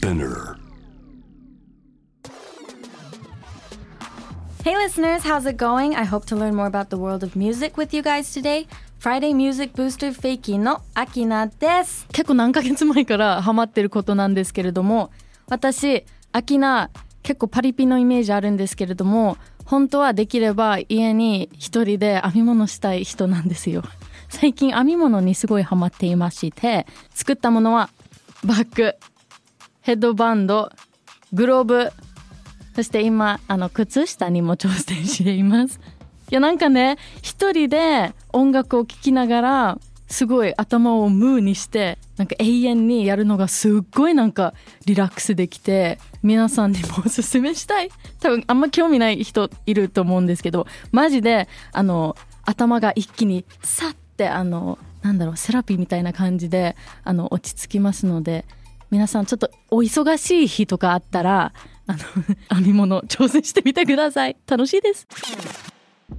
Spinner. Hey listeners, how's it going? I hope to learn more about the world of music with you guys today. Friday Music Booster フェイキーのアキナです。結構何ヶ月前からハマってることなんですけれども、私、アキナ結構パリピのイメージあるんですけれども、本当はできれば家に一人で編み物したい人なんですよ。最近編み物にすごいハマっていまして、作ったものはバッグ、ヘッドバンド、グローブ、そして今あの靴下にも挑戦しています。いやなんかね一人で音楽を聴きながらすごい頭をムーにしてなんか永遠にやるのがすっごいなんかリラックスできて皆さんにもおすすめしたい。多分あんま興味ない人いると思うんですけどマジであの頭が一気にさってあのなんだろうセラピーみたいな感じであの落ち着きますので皆さんちょっとお忙しい日とかあったらあの 編み物挑戦してみてください楽しいです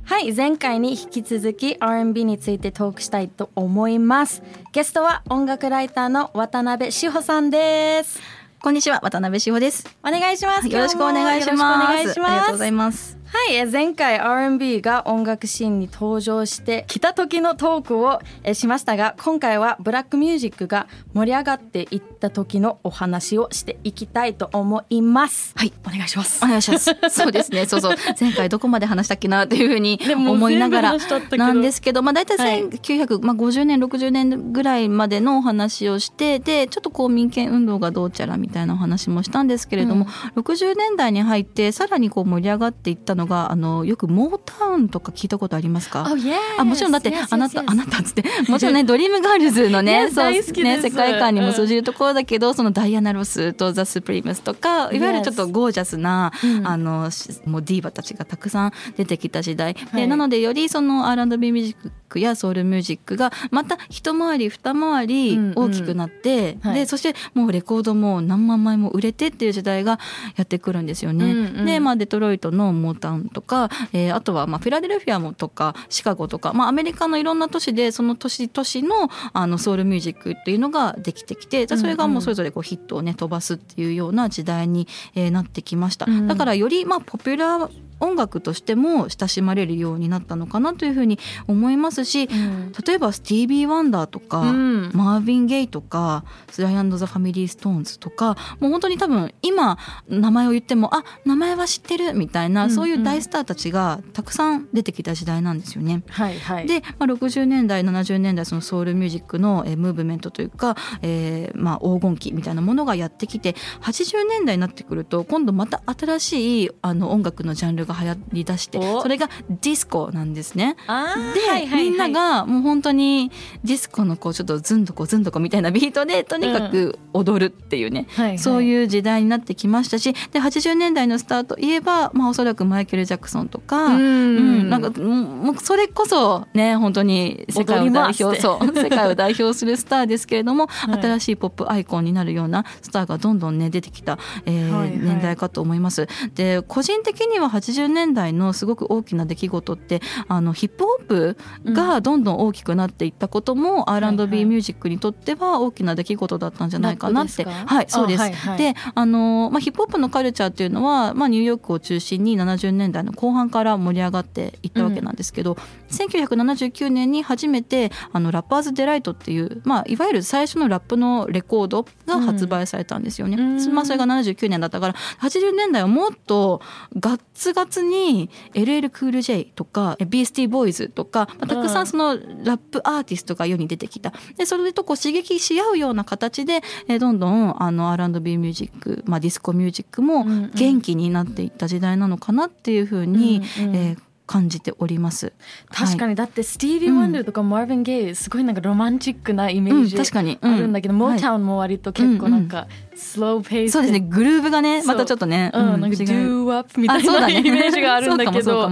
はい前回に引き続き R&B についてトークしたいと思いますゲストは音楽ライターの渡辺志保さんですこんにちは、渡辺志保です。お願いしますよろしくお願いします。今日もよろしくお願いしますありがとうございます。はい、え前回 R&B が音楽シーンに登場してきた時のトークをえしましたが今回はブラックミュージックが盛り上がっていった時のお話をしていきたいと思います。はい、お願いします。お願いします。そうですね、そうそう、前回どこまで話したっけなっていうふうに思いながらなんですけど、まあ大体はい。1950年、60年ぐらいまでのお話をして、で、ちょっとこう民権運動がどうちゃらみたいなお話もしたんですけれども、60年代に入ってさらにこう盛り上がっていったのが、あの、よくモータウンとか聞いたことありますか？Oh, yes. あもちろんだって Yes, yes, あなた.あなたっつってもちろんねドリームガールズのね そうね世界観にも通じるところだけどそのダイアナ・ロスとザ・スプリームスとかいわゆるちょっとゴージャスな、うん。あのしもうディーバたちがたくさん出てきた時代、はい。でなのでよりその R&B ミュージックやソウルミュージックがまた一回り二回りうんうん。大きくなって、はい。でそしてもうレコードも何万枚も売れてっていう時代がやってくるんですよね。うんうん。で、まあ、デトロイトのモータウンとか、えーあとはまあフィラデルフィアもとかシカゴとか、まあ、アメリカのいろんな都市でその都市都市のあのソウルミュージックっていうのができてきてでそれがもうそれぞれこうヒットをね飛ばすっていうような時代に、えーなってきました。うんだからよりまあポピュラー音楽としても親しまれるようになったのかなというふうに思いますし、うん。例えばスティービー・ワンダーとか、うん。マーヴィン・ゲイとかスライアンド・ザ・ファミリー・ストーンズとかもう本当に多分今名前を言ってもあ名前は知ってるみたいな、うんうん。そういう大スターたちがたくさん出てきた時代なんですよね。はいはい。で、まあ、60年代70年代そのソウルミュージックの、えームーブメントというか、えーまあ、黄金期みたいなものがやってきて80年代になってくると今度また新しいあの音楽のジャンルが流行りだしてお。それがディスコなんですね。で、はいはいはい。みんながもう本当にディスコのこうちょっとズンドコズンドコみたいなビートでとにかく踊るっていうね、はいはい。そういう時代になってきましたしで80年代のスタート言えば、まあ、おそらくマイケル・ジャクソンとか、うん。うんなんかもうそれこそね本当に世界を代表そう 世界を代表するスターですけれども、い。新しいポップアイコンになるようなスターがどんどんね出てきた、えーはいはい。年代かと思います。で個人的には80年代のすごく大きな出来事ってあのヒップホップがどんどん大きくなっていったことも、はいはい。R&B ミュージックにとっては大きな出来事だったんじゃないかなって。はいそうです。あはいはい。であの、まあ、ヒップホップのカルチャーっていうのは、まあ、ニューヨークを中心に70年代の後半から盛り上がっていったわけなんですけど、1979年に初めてあのラッパーズ・デライトっていう、まあ、いわゆる最初のラップのレコードが発売されたんですよね。うん。まあ、それが79年だったから80年代はもっとガッツガツに LL クール J とかビースティーボーイズとか、まあ、たくさんそのラップアーティストが世に出てきた。でそれとこう刺激し合うような形で、えーどんどんあの R&B ミュージック、まあ、ディスコミュージックも元気になっていった時代なのかなっていうふうに、うんうん。えー感じております。確かに、にだってスティービー・ワンダーとかマーヴィン・ゲイすごいなんかロマンチックなイメージうん確かに。うん。あるんだけど、モータウンも割と結構なんかスローペースそうですねグルーヴがねまたちょっとね、うん、なんかドゥーワップみたいなねイメージがあるんだけど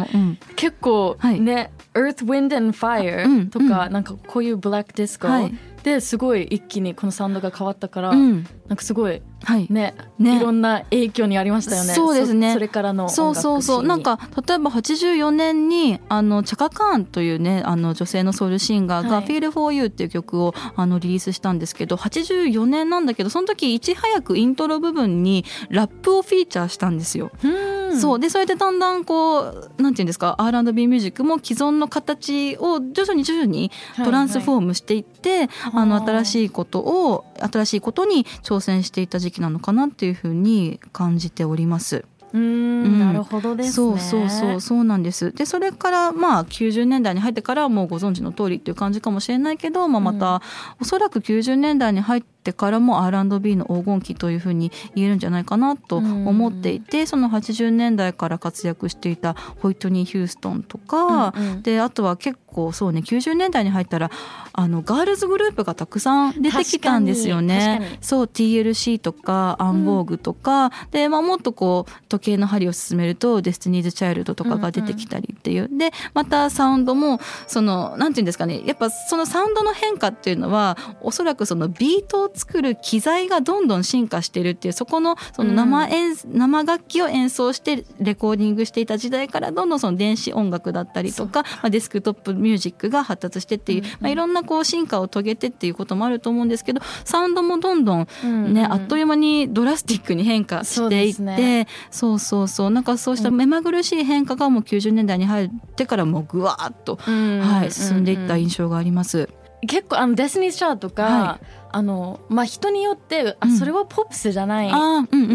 結構はい。ね、Earth, Wind and うん Fire とか、なんかこういうブラックディスコ、はいですごい一気にこのサウンドが変わったから、うん。なんかすごいはい。ねね。いろんな影響にありましたよね。そうですね。そそれからのそうそうそう。なんか例えば84年にあのチャカ・カーンというねあの女性のソウルシンガーが「はい。Feel for You」っていう曲をあのリリースしたんですけど84年なんだけどその時いち早くイントロ部分にラップをフィーチャーしたんですよ。うんそう。でそれでだんだんこうなんていうんですか R&B ミュージックも既存の形を徐々に徐々にトランスフォームしていって、あの新しいことを新しいことに挑戦していた時期なのかなっていうふうに感じております。うーんうん。なるほどですね。そうそうそうそうなんです。でそれからまあ90年代に入ってからはもうご存知の通りっていう感じかもしれないけど、まあ、また、おそらく90年代に入ってからも R&B の黄金期というふうに言えるんじゃないかなと思っていて、その80年代から活躍していたホイットニー・ヒューストンとか、うんうん。であとは結構そうね90年代に入ったらあのガールズグループがたくさん出てきたんですよね。に。そう TLC とかアン・ヴォーグとか、で、まあ、もっとこう時計の針を進めるとデスティニーズ・チャイルドとかが出てきたりっていう、でまたサウンドもそのなんていうんですかね。やっぱそのサウンドの変化っていうのはおそらくそのビートを作る機材がどんどん進化してるっていうそこのその生演、生楽器を演奏してレコーディングしていた時代からどんどんその電子音楽だったりとか、まあ、デスクトップミュージックが発達してっていう、うん。うんまあ、いろんなこう進化を遂げてっていうこともあると思うんですけどサウンドもどんどんうんね、うん。あっという間にドラスティックに変化していってそうね。そうそうそう。なんかそうした目まぐるしい変化がもう90年代に入ってからもうぐわーっと、うん。はい、進んでいったうん印象があります。結構あのデスニー・シャーとか、はあのまあ人によってあうん。それはポップスじゃない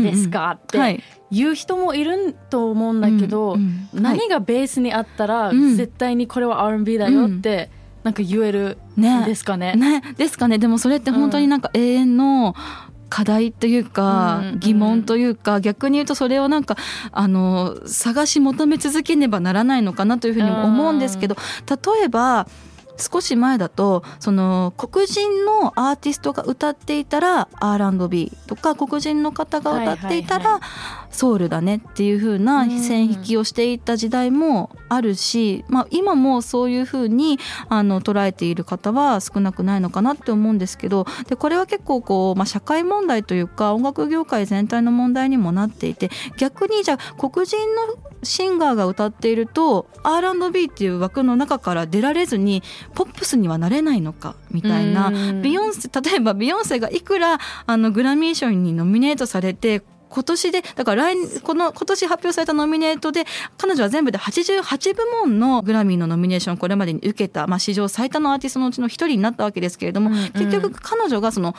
ですかってはい。言う人もいると思うんだけど、うんうん。何がベースにあったら、うん。絶対にこれは R&B だよって、なんか言えるねんですかね。ね、ですかね。でもそれって本当になんか永遠の課題というか、うん疑問というか逆に言うとそれをなんかあの探し求め続けねばならないのかなというふうにも思うんですけど例えば少し前だとその黒人のアーティストが歌っていたら R&B とか黒人の方が歌っていたらソウルだねっていう風な線引きをしていた時代もあるし、まあ、今もそういう風にあの捉えている方は少なくないのかなって思うんですけどでこれは結構こう、まあ、社会問題というか音楽業界全体の問題にもなっていて逆にじゃあ黒人のシンガーが歌っていると R&B っていう枠の中から出られずにポップスにはなれないのかみたいな。うん。ビヨンセ例えばビヨンセがいくらあのグラミー賞にノミネートされて今年でだから来この今年発表されたノミネートで彼女は全部で88部門のグラミーのノミネーションをこれまでに受けた、まあ、史上最多のアーティストのうちの一人になったわけですけれども、うんうん。結局彼女がその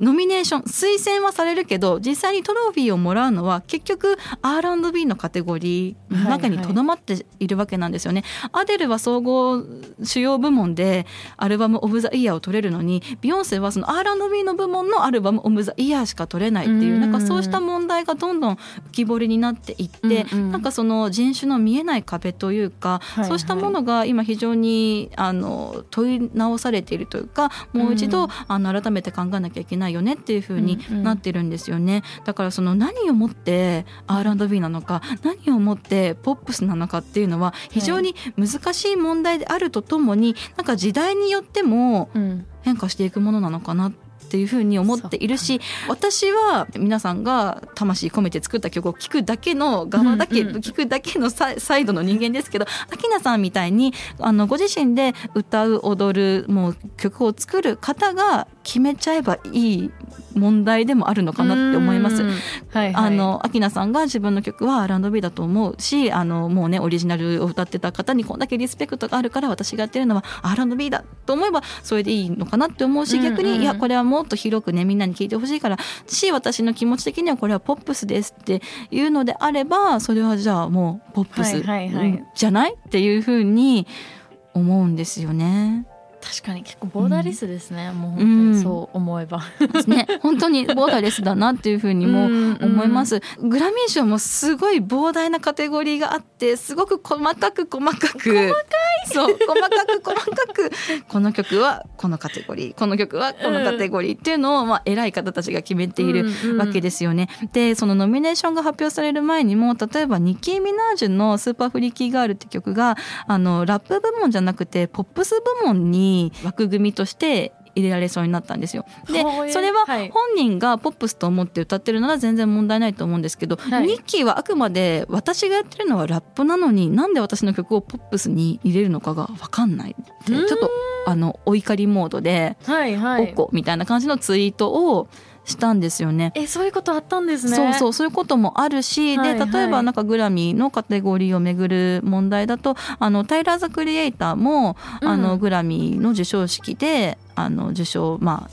ノミネーション推薦はされるけど実際にトロフィーをもらうのは結局 R&B のカテゴリーの中にとどまっているわけなんですよね。アデルは総合主要部門でアルバム・オブ・ザ・イヤーを取れるのにビヨンセはその R&B の部門のアルバム・オブ・ザ・イヤーしか取れないっていううんなんかそうした問題がどんどん浮き彫りになっていって、なんかその人種の見えない壁というか、いはい。そうしたものが今非常にあの問い直されているというかもう一度、うん。あの改めて考えなきゃいけないよねっていうふうにうんうん。なってるんですよね。だからその何をもって R&B なのか何をもってポップスなのかっていうのは非常に難しい問題であるとともになんか時代によってもうん。変化していくものなのかなっていうふうに思っているし私は皆さんが魂込めて作った曲を聴くだけの側だけ、うんうん聞くだけのサイドの人間ですけどアキナさんみたいにあのご自身で歌う踊るもう曲を作る方が決めちゃえばいい問題でもあるのかなって思いますうん。はいはい、あのアキナさんが自分の曲は R&B だと思うしあのもうねオリジナルを歌ってた方にこんだけリスペクトがあるから私がやってるのは R&B だと思えばそれでいいのかなって思うし逆にいやこれはもっと広くねみんなに聞いてほしいからし私の気持ち的にはこれはポップスですっていうのであればそれはじゃあもうポップスじゃないっていうふうに思うんですよね。確かに結構ボーダーレスですね、もう本当にそう思えば、ね本当にボーダーレスだなっていうふうにも 思います。グラミー賞もすごい膨大なカテゴリーがあってすごく細かく細かく。細かい。そう細かく細かく。この曲はこのカテゴリーこの曲はこのカテゴリーっていうのを、まあ、偉い方たちが決めているわけですよね。でそのノミネーションが発表される前にも例えばニッキー・ミナージュの「スーパーフリーキーガール」って曲があのラップ部門じゃなくてポップス部門に枠組みとして入れられそうになったんですよ。でそれははい。本人がポップスと思って歌ってるなら全然問題ないと思うんですけど、はい。ニッキーはあくまで私がやってるのはラップなのになんで私の曲をポップスに入れるのかが分かんないってちょっとあのお怒りモードではいは「おいこ」みたいな感じのツイートをしたんですよね。えそういうことあったんですね。そうそうそういうこともあるし、はいはい。で例えばなんかグラミーのカテゴリーをめぐる問題だとあのタイラー・ザ・クリエイターも、あうん。のグラミーの授賞式であの受賞、まあ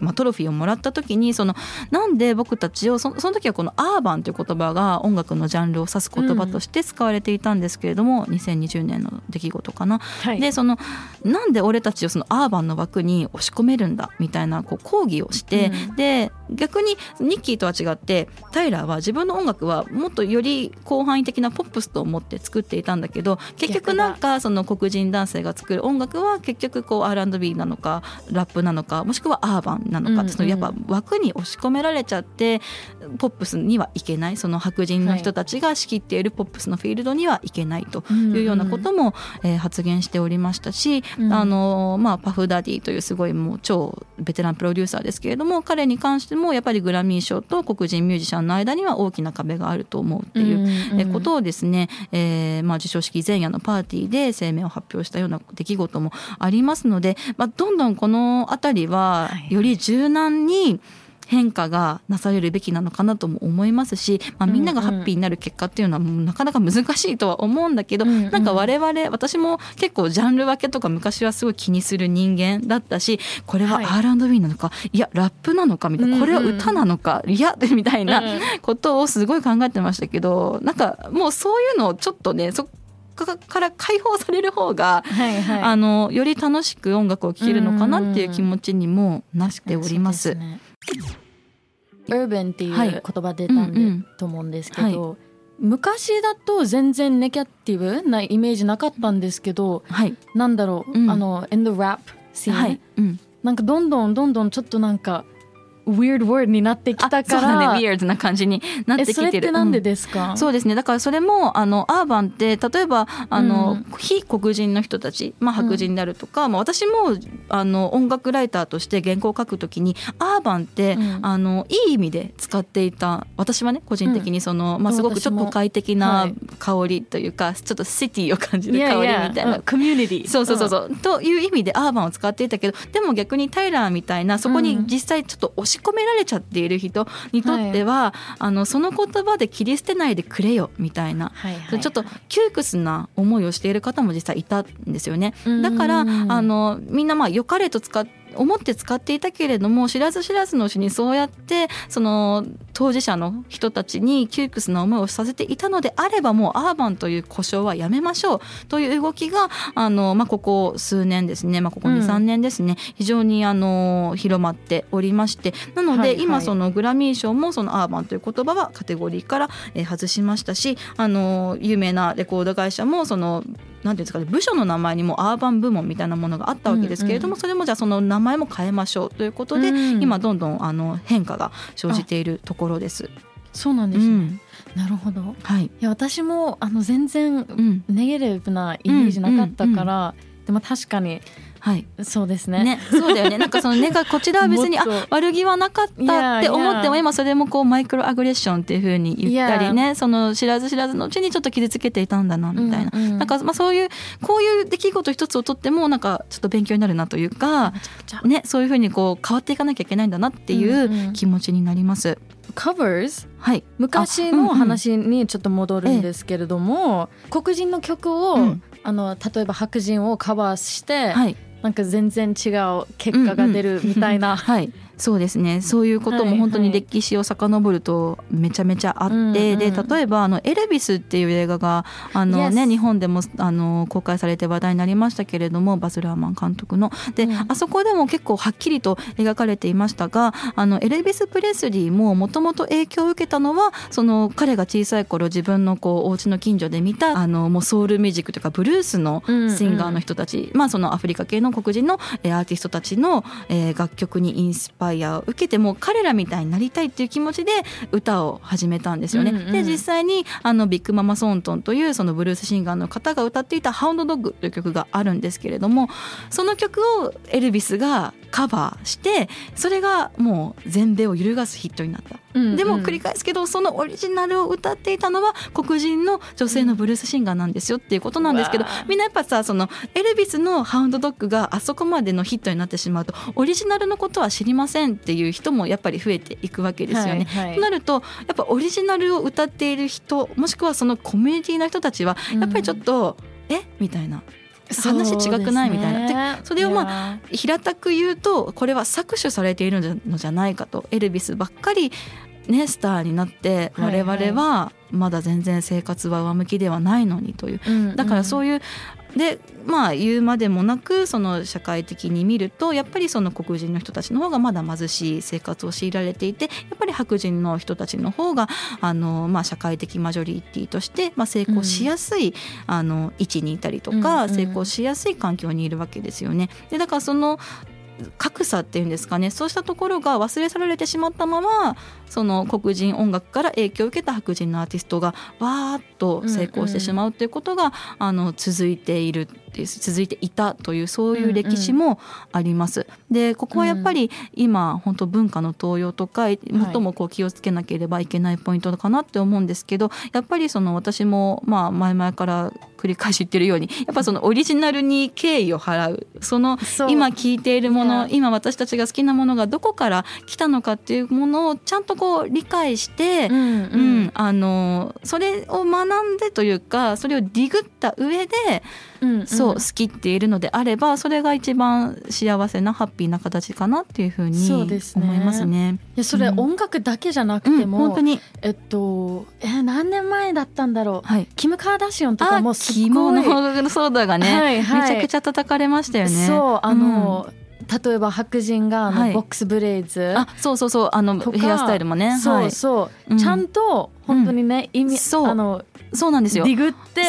まあ、トロフィーをもらった時にそのなんで僕たちをそその時はこのアーバンという言葉が音楽のジャンルを指す言葉として使われていたんですけれども、2020年の出来事かな。はいでそのなんで俺たちをそのアーバンの枠に押し込めるんだみたいなこう抗議をして、うんで逆にニッキーとは違ってタイラーは自分の音楽はもっとより広範囲的なポップスと思って作っていたんだけど結局なんかその黒人男性が作る音楽は結局こう R&B なのかラップなのかもしくはアーバンなのか、うんうん。そのやっぱ枠に押し込められちゃってポップスにはいけないその白人の人たちが仕切っているポップスのフィールドにはいけないというようなことも、えー発言しておりましたし、うん。あのまあ、パフダディというすごいもう超ベテランプロデューサーですけれども彼に関してもやっぱりグラミー賞と黒人ミュージシャンの間には大きな壁があると思うっていう。えことをですね、えーまあ、授賞式前夜のパーティーで声明を発表したような出来事もありますので、まあ、どんどんこの辺りははい。より柔軟に変化がなされるべきなのかなとも思いますし、まあ、みんながハッピーになる結果っていうのはなかなか難しいとは思うんだけど、うんうん。なんか我々私も結構ジャンル分けとか昔はすごい気にする人間だったしこれははい。R&B なのか、い、やラップなのかみたいな、これは歌なのかいや みたいなうんことをすごい考えてましたけどなんかもうそういうのをちょっとねそっから解放される方が、はいはい。あのより楽しく音楽を聴けるのかなっていう気持ちにもなっております。そうですね。Urban っていうはい。言葉出たんで、うんうん。と思うんですけど、昔だと全然ネガティブなイメージなかったんですけどはい、なんだろう、うん。あの in the rap scene、はい、うん、なんかどんどんどんどんちょっとなんか weird word になってきたかあそうだら、ね、weird な感じになってえそれきてる。ってなんでうんですか、そうですね。だからそれもあのアーバンって例えばあの、うん。非黒人の人たち、まあ、白人であるとか、まあ、私もあの音楽ライターとして原稿を書くときにアーバンって、うん。あのいい意味で使っていた私はね個人的にその、まあ、すごくちょっと快適はない。香りというか、ちょっとシティを感じる香りみたいな。コミュニティそうそうそう。そう、という意味でアーバンを使っていたけどでも逆にタイラーみたいなそこに実際ちょっと押し込められちゃっている人にとっては、あのその言葉で切り捨てないでくれよみたいな。はいはいはい。ちょっと窮屈な思いをしている方も実際いたんですよね。うん。だからあのみんなまあ良かれと使っ思って使っていたけれども知らず知らずのうちにそうやってその当事者の人たちに窮屈な思いをさせていたのであればもうアーバンという故障はやめましょう。という動きがあの、まあ、ここ数年ですね、まあ、ここうん。23年ですね、非常にあの広まっておりまして。なので、はいはい。今そのグラミー賞もそのアーバンという言葉はカテゴリーから、えー外しましたしあの有名なレコード会社もそのなんていうんですかね部署の名前にもアーバン部門みたいなものがあったわけですけれども、うんそれもじゃあその名前も変えましょうということで、うん。今どんどんあの変化が生じているところです。そうなんですね、うん。なるほど。はい、いや私もあの全然うん。ネガティブなイメージなかったから、でも確かにはい。そうですね。ね、そうだよね。なんかその根が こちらは別にあ悪気はなかったって思っても今それもこうマイクロアグレッションっていうふうに言ったりねその知らず知らずのうちにちょっと傷つけていたんだなみたいな、うんうんなんかまあそういうこういう出来事一つをとってもなんかちょっと勉強になるなというか、ね、そういうふうにこう変わっていかなきゃいけないんだなっていんううん。気持ちになります。covers はい、昔の話にちょっと戻るんですけれども、黒人の曲を、うん。あの例えば白人をカバーして、はいなんか全然違う結果が出るみたいな、はい。そうですね。そういうことも本当に歴史を遡るとめちゃめちゃあって、うんうんで例えばあの「エルビス」っていう映画があの、ね、日本でもあの公開されて話題になりましたけれどもバズ・ラーマン監督の。で、うん。あそこでも結構はっきりと描かれていましたがあのエルビス・プレスリーももともと影響を受けたのはその彼が小さい頃自分のこうお家の近所で見たあのもうソウルミュージックというかブルースのシンガーの人たち、まあ、そのアフリカ系の黒人のえーアーティストたちの、えー楽曲にインスパイアを受けてもう彼らみたいになりたいっていう気持ちで歌を始めたんですよね。うんうんで実際にあのビッグママ・ソントンというそのブルースシンガーの方が歌っていた「ハウンド・ドッグ」という曲があるんですけれどもその曲をエルビスがカバーしてそれがもう全米を揺るがすヒットになった、うんうん、でも繰り返すけどそのオリジナルを歌っていたのは黒人の女性のブルースシンガーなんですよっていうことなんですけど、うん、みんなやっぱさそのエルビスのハウンドドッグがあそこまでのヒットになってしまうとオリジナルのことは知りませんっていう人もやっぱり増えていくわけですよね。はいはい、となるとやっぱオリジナルを歌っている人もしくはそのコミュニティの人たちはやっぱりちょっと、うん、え？みたいな。話違くない、みたいな。でそれをまあ平たく言うとこれは搾取されているのじゃないかと。エルビスばっかりね、スターになって我々はまだ全然生活は上向きではないのにという、だからそういうでまあ言うまでもなくその社会的に見るとやっぱりその黒人の人たちの方がまだ貧しい生活を強いられていてやっぱり白人の人たちの方があの、まあ、社会的マジョリティとして、まあ、成功しやすい、うん、あの位置にいたりとか、うんうん、成功しやすい環境にいるわけですよね。でだからその格差っていうんですかね。そうしたところが忘れ去られてしまったままその黒人音楽から影響を受けた白人のアーティストがわーっと成功してしまうっていうことが、うんうん、あの続いている続いていたというそういう歴史もあります。うんうん、でここはやっぱり今本当文化の登用とか最もこう気をつけなければいけないポイントかなって思うんですけどやっぱりその私もまあ前々から繰り返し言ってるようにやっぱそのオリジナルに敬意を払う。その今聞いているもの今私たちが好きなものがどこから来たのかっていうものをちゃんとこう理解して、うん、うん。うん、あのそれを学んでというかそれをディグった上で、うんうん、そう好きっているのであればそれが一番幸せなハッピーな形かなっていうふうに思いますね。いやそれ音楽だけじゃなくても、本当に。えっとえ何年前だったんだろう、はい、キム・カーダシオンとかもすごい。着物ソーダがね、はいはい、めちゃくちゃ叩かれましたよね。そうあの、うん例えば白人があのボックスブレイズ、あそうそうそうあのヘアスタイルもね。そうそう、はい、ちゃんと本当にね、意味そう。あのそうなんですよ。ディグって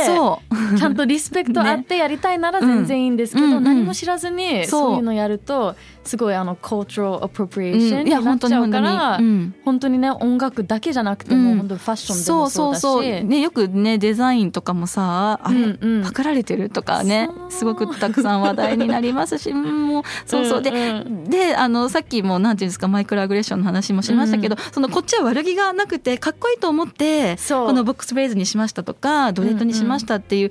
ちゃんとリスペクトあってやりたいなら全然いいんですけど、ねうん、何も知らずにそういうのやるとすごいあの cultural appropriation になっちゃうから、うん、本当にね音楽だけじゃなくても、うん、本当ファッションでもそうだし。そうそうそう、ね、よくねデザインとかもさあれ、うんうん、パクられてるとかねすごくたくさん話題になりますしもうそうそう。でうん、であのさっきもなんていうんですかマイクロアグレッションの話もしましたけど、そのこっちは悪気がなくてかっこいいと思ってこのボックスフレーズにしましたとかドレッドにしましたっていう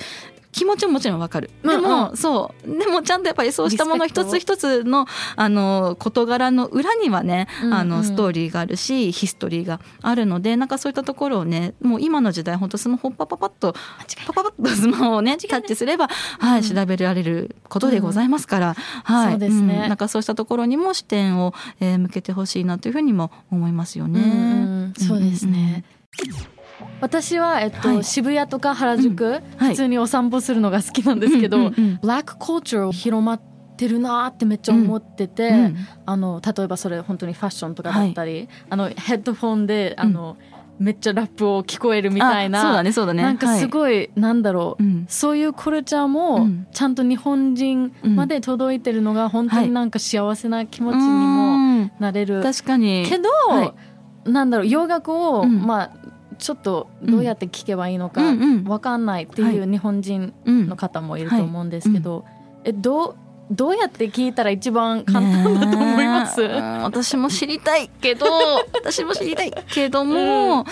気持ちももちろんわかる、でも、うん、そう。でもちゃんとやっぱりそうしたもの一つ一つのあの事柄の裏にはね、うんうん、あのストーリーがあるしヒストリーがあるのでなんかそういったところをねもう今の時代本当スマホパパパッとパパパッと スマホをねタッチすれば、はい、調べられることでございますから、はい、そうですね、なんかそうしたところにも視点を、えー、向けてほしいなというふうにも思いますよね。そうですね、私は、えっと、はい、渋谷とか原宿、うん。はい、普通にお散歩するのが好きなんですけど、うんうんうん、ブラックコーチャー広まってるなってめっちゃ思ってて、うんうん、あの例えばそれ本当にファッションとかだったり、はい、あのヘッドフォンであの、うん、めっちゃラップを聞こえるみたいなそうだねそうだね。なんかすごい、はい、なんだろう、うん、そういうコルチャーもちゃんと日本人まで届いてるのが本当になんか幸せな気持ちにもなれる、確かに。けど、なんだろう洋楽を、まあちょっとどうやって聞けばいいのか分かんないっていう日本人の方もいると思うんですけど、えどうどうやって聞いたら一番簡単だと思います、私も知りたいけど 私も知りたいけども、うん、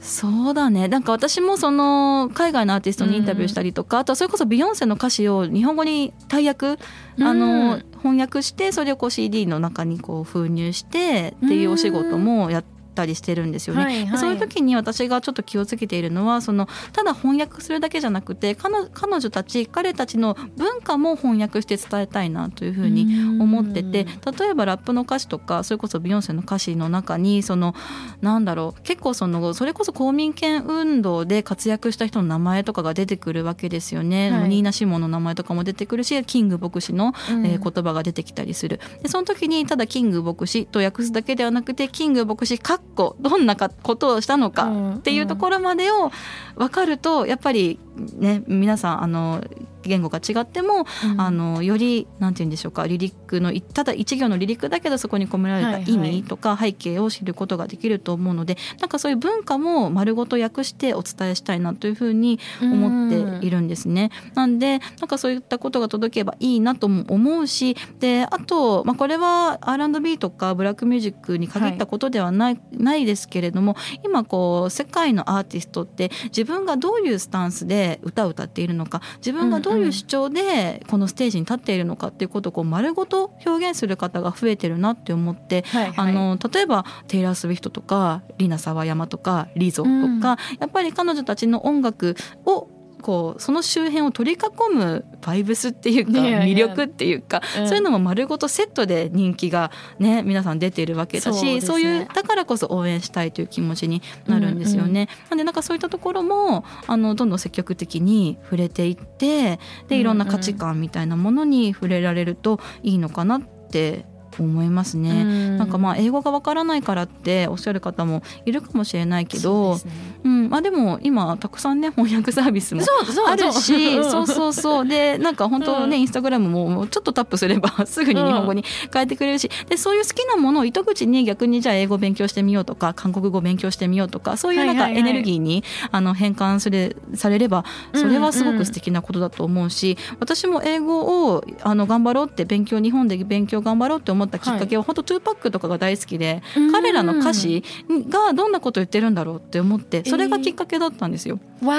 そうだね。なんか私もその海外のアーティストにインタビューしたりとか、うん、あとはそれこそビヨンセの歌詞を日本語に大訳、うん、あの翻訳してそれをこう CD の中にこう封入してっていうお仕事もやって。ったりしてるんですよね、はいはい、そういう時に私がちょっと気をつけているのはそのただ翻訳するだけじゃなくて彼女たち彼たちの文化も翻訳して伝えたいなというふうに思ってて例えばラップの歌詞とかそれこそビヨンセの歌詞の中にそのなんだろう結構そのそれこそ公民権運動で活躍した人の名前とかが出てくるわけですよね、はい、ニーナ・シモンの名前とかも出てくるしキング牧師の、えー、言葉が出てきたりする。でその時にただキング牧師と訳すだけではなくてキング牧師かっこどんなことをしたのかっていうところまでを分かるとやっぱりね皆さんあの言語が違っても、うん、あのよりなんて言うんでしょうかリリックのただ一行のリリックだけどそこに込められた意味とか背景を知ることができると思うので、はいはい、なんかそういう文化も丸ごと訳してお伝えしたいなというふうに思っているんですね。なんでなんかそういったことが届けばいいなとも思うしであと、まあ、これは R&B とかブラックミュージックに限ったことではないはい、ないですけれども今こう世界のアーティストって自分がどういうスタンスで歌を歌っているのか自分がどういう主張でこのステージに立っているのかっていうことをこう丸ごと表現する方が増えてるなって思って、はいはい、あの例えばテイラー・スウィフトとかリナ・サワヤマとかリゾとか、うん、やっぱり彼女たちの音楽をこうその周辺を取り囲むバイブスっていうか魅力っていうか、そういうのも丸ごとセットで人気がね皆さん出てるわけだしそう,、いうだからこそ応援したいという気持ちになるんですよね。なんでなんかそういったところもあのどんどん積極的に触れていってでいろんな価値観みたいなものに触れられるといいのかなって思いますね。ん。なんかまあ英語がわからないからっておっしゃる方もいるかもしれないけど、ね、うん。まあでも今たくさんね翻訳サービスもあるし、そうそうそう。でなんか本当ね、インスタグラムもちょっとタップすればすぐに日本語に変えてくれるし、でそういう好きなものを糸口に逆にじゃあ英語勉強してみようとか韓国語勉強してみようとかそういうなんかエネルギーに、あの変換すれされればそれはすごく素敵なことだと思うし、私も英語をあの頑張ろうって勉強日本で勉強頑張ろうって思ったきっかけは、はい、本当トゥーパックとかが大好きで、彼らの歌詞がどんなこと言ってるんだろうって思ってそれがきっかけだったんですよ。えー、わ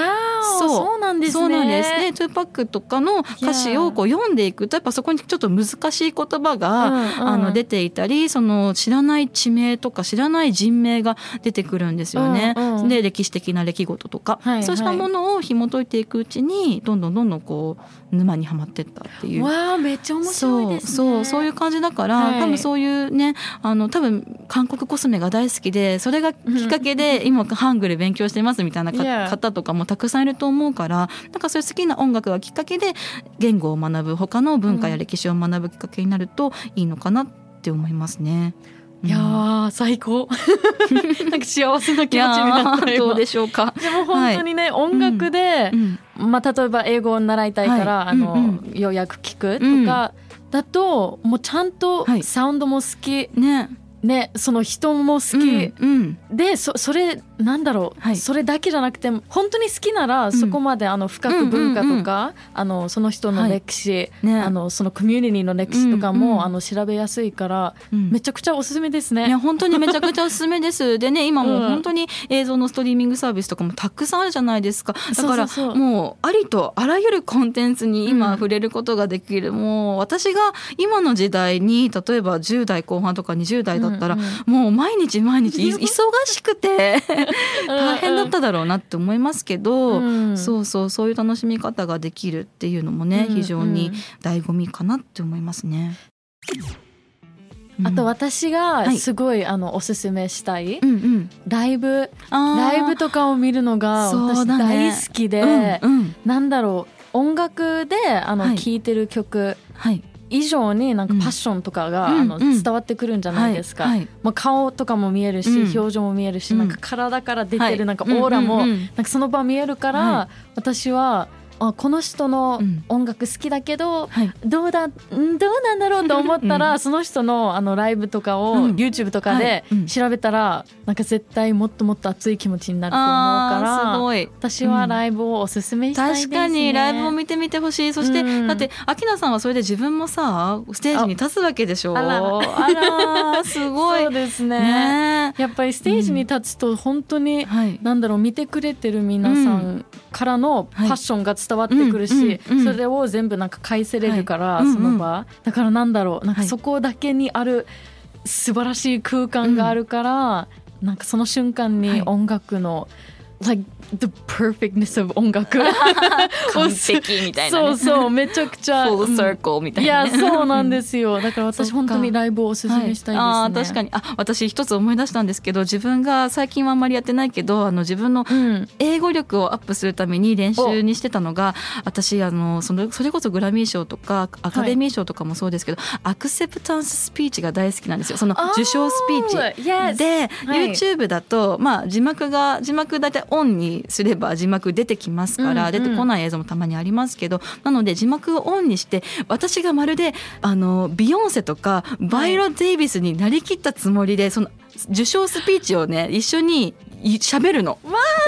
そうそうなんですね。そうなんですね。トゥーパックとかの歌詞をこう読んでいくとやっぱそこにちょっと難しい言葉が、うんうん、あの出ていたりその知らない地名とか知らない人名が出てくるんですよね。うんうん、で歴史的な出来事とか、はいはい、そうしたものを紐解いていくうちにどんどんどんどんこう沼にはまってったっていう。わあめっちゃ面白いですね。そうそういう感じだから、はい、多分そういうねあの多分韓国コスメが大好きでそれがきっかけで今ハングル勉強してますみたいな方とかもたくさんいると思うからなんかそういう好きな音楽がきっかけで言語を学ぶ他の文化や歴史を学ぶきっかけになるといいのかなって思いますね。いや最高。なんか幸せな気持ちになったどうでしょうか。でも本当にね、はい、音楽で、うん。うん、まあ、例えば英語を習いたいから、はい、あの、うん。うん、ようやく聞くとか、だともうちゃんとサウンドも好き、ね。ね、その人も好き、うんうん、でそそれなんだろう、はい、それだけじゃなくて本当に好きなら、そこまであの深く文化とか、あのその人の歴史、はいね、あのそのコミュニティの歴史とかも、うんうん、あの調べやすいから、うん、めちゃくちゃおすすめですね。いや本当にめちゃくちゃおすすめです。でね今もう本当に映像のストリーミングサービスとかもたくさんあるじゃないですか。だからもうありとあらゆるコンテンツに今触れることができる。もう私が今の時代に例えば10代後半とか20代だったら、うんうん、もう毎日毎日 忙しくて 大変だっただろうなって思いますけど、うん、そうそうそういう楽しみ方ができるっていうのもね、非常に醍醐味かなって思いますね。あと私がすごい、はい、あのおすすめしたい、うんうん、ライブ。ライブとかを見るのが私大好きで、なんだろう音楽であの、はい、聴いてる曲、はい、以上になんかパッションとかが、あの伝わってくるんじゃないですか、まあ、顔とかも見えるし、表情も見えるし、なんか体から出てるなんかオーラも、なんかその場見えるから、私はあこの人の音楽好きだけど、うんはい、どうだどうなんだろうと思ったら、うん、その人のあのライブとかを、うん、YouTube とかで調べたら、はい、なんか絶対もっともっと熱い気持ちになると思うから私はライブをおすすめしたいです、ね、確かにライブを見てみてほしい。そして、だって秋菜さんはそれで自分もさステージに立つわけでしょ？あらあらすごい。そうですね、ね、やっぱりステージに立つと本当に、はい、なんだろう見てくれてる皆さんからのパッションが伝わってくるし、それを全部なんか返せれるから、その場。だからなんだろうなんかそこだけにある素晴らしい空間があるから、なんかその瞬間に音楽の、like the perfectness of 音楽。完璧みたいな、ね、そうそうめちゃくちゃ full circle みたいな、ね、いやそうなんですよ。だから私本当にライブをおすすめしたいです。ね、はい、あ確かに。あ私一つ思い出したんですけど自分が最近はあんまりやってないけどあの自分の英語力をアップするために練習にしてたのが、私あのそのそれこそグラミー賞とかアカデミー賞とかもそうですけど、はい、アクセプタンススピーチが大好きなんですよ。その受賞スピーチ。で、はい、YouTube だとまあ字幕が字幕大体オンににすれば字幕出てきますから、うんうん。出てこない映像もたまにありますけどなので字幕をオンにして私がまるであのビヨンセとかバイロ・デイビスになりきったつもりでその受賞スピーチをね一緒にい喋るの。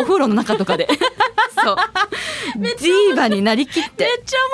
お風呂の中とかで。そう。ディーバになりきって。めっちゃ面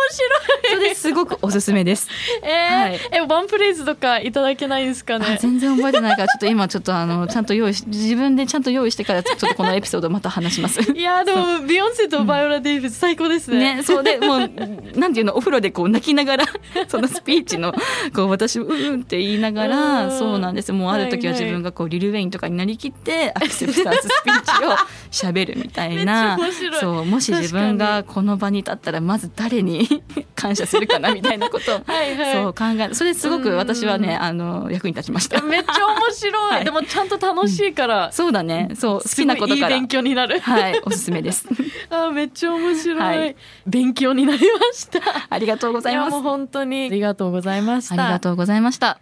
それですごくおすすめです。白いえーはい。えワンフレーズとかいただけないんですかあね全然覚えてないからちょっと今ちょっとあの ちゃんと用意し自分でちゃんと用意してからちょっとこのエピソードまた話します。いやでもビヨンセとバイオラ・デイビス最高ですね。ね、そう。でもうなんていうのお風呂でこう泣きながら そのスピーチのこう私うんうんって言いながらうん。そうなんです。もうある時は自分がこうリル・ウェインとかになりきってアクセプタンススピーチを喋るみたいな。そうもし自分がこの場に立ったらまず誰に 感謝するかなみたいなことを。はいはい。そう考えそれすごく私はねあの役に立ちました。めっちゃ面白い、はい。でもちゃんと楽しいから、そうだね。そう好きなことから。勉強になる。はいおすすめです。あめっちゃ面白い、はい。勉強になりました。ありがとうございます。本当にありがとうございました。ありがとうございました。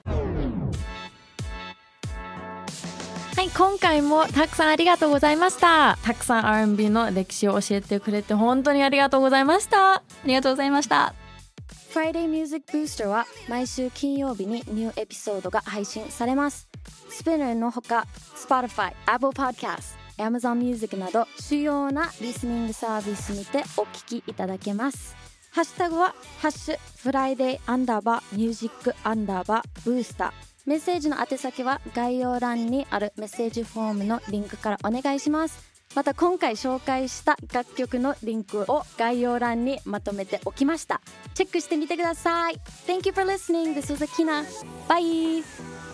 はい今回もたくさんありがとうございましたたくさん R&B の歴史を教えてくれて本当にありがとうございましたありがとうございました。Friday Music Booster は毎週金曜日にニューエピソードが配信されます。スピナーのほか Spotify、Apple Podcast、Amazon Music など主要なリスニングサービスにてお聞きいただけます。ハッシュタグはハッシュフライデーアンダーバーミュージックアンダーバーブースター。メッセージの宛先は概要欄にあるメッセージフォームのリンクからお願いします。また今回紹介した楽曲のリンクを概要欄にまとめておきました。チェックしてみてください。Thank you for listening. This was Akina. Bye.